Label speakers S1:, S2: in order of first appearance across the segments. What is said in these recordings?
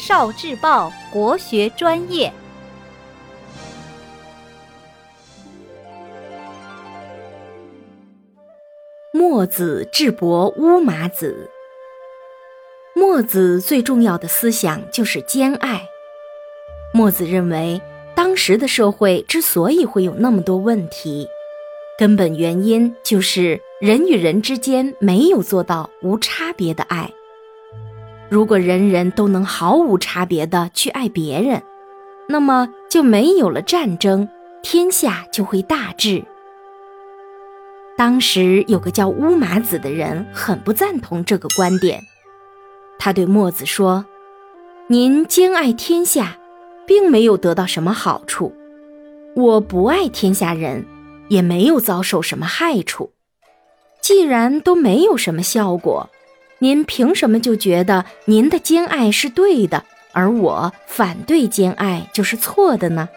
S1: 少智报国学专业。
S2: 墨子智伯乌马子。墨子最重要的思想就是兼爱。墨子认为，当时的社会之所以会有那么多问题，根本原因就是人与人之间没有做到无差别的爱。如果人人都能毫无差别的去爱别人，那么就没有了战争，天下就会大治。当时有个叫乌马子的人很不赞同这个观点，他对墨子说：“您兼爱天下，并没有得到什么好处；我不爱天下人，也没有遭受什么害处。既然都没有什么效果。”您凭什么就觉得您的兼爱是对的，而我反对兼爱就是错的呢？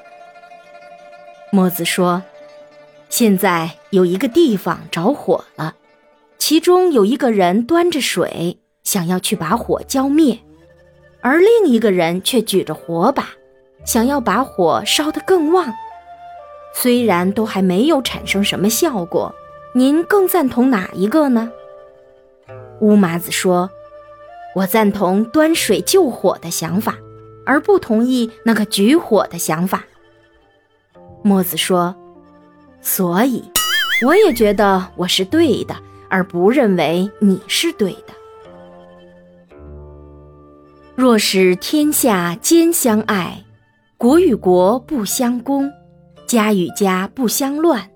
S2: 墨子说：“现在有一个地方着火了，其中有一个人端着水想要去把火浇灭，而另一个人却举着火把，想要把火烧得更旺。虽然都还没有产生什么效果，您更赞同哪一个呢？”乌麻子说：“我赞同端水救火的想法，而不同意那个举火的想法。”墨子说：“所以，我也觉得我是对的，而不认为你是对的。若使天下兼相爱，国与国不相攻，家与家不相乱，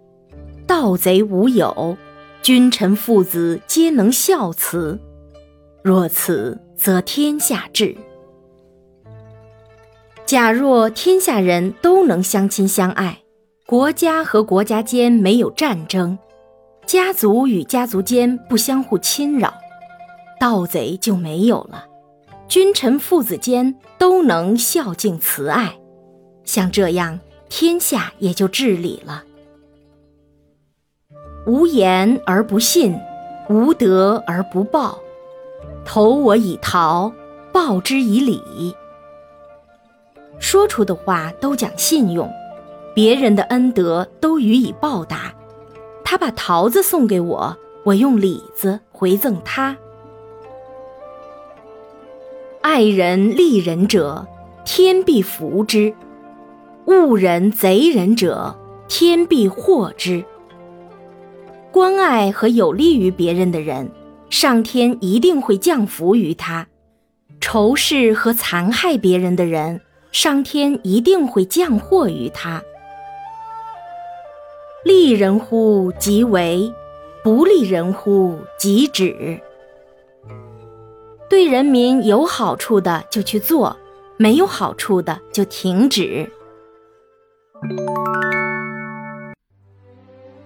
S2: 盗贼无有。”君臣父子皆能孝慈，若此，则天下治。假若天下人都能相亲相爱，国家和国家间没有战争，家族与家族间不相互侵扰，盗贼就没有了，君臣父子间都能孝敬慈爱，像这样，天下也就治理了。无言而不信，无德而不报。投我以桃，报之以礼。说出的话都讲信用，别人的恩德都予以报答。他把桃子送给我，我用李子回赠他。爱人利人者，天必福之；恶人贼人者，天必祸之。关爱和有利于别人的人，上天一定会降福于他；仇视和残害别人的人，上天一定会降祸于他。利人乎即为，不利人乎即止。对人民有好处的就去做，没有好处的就停止。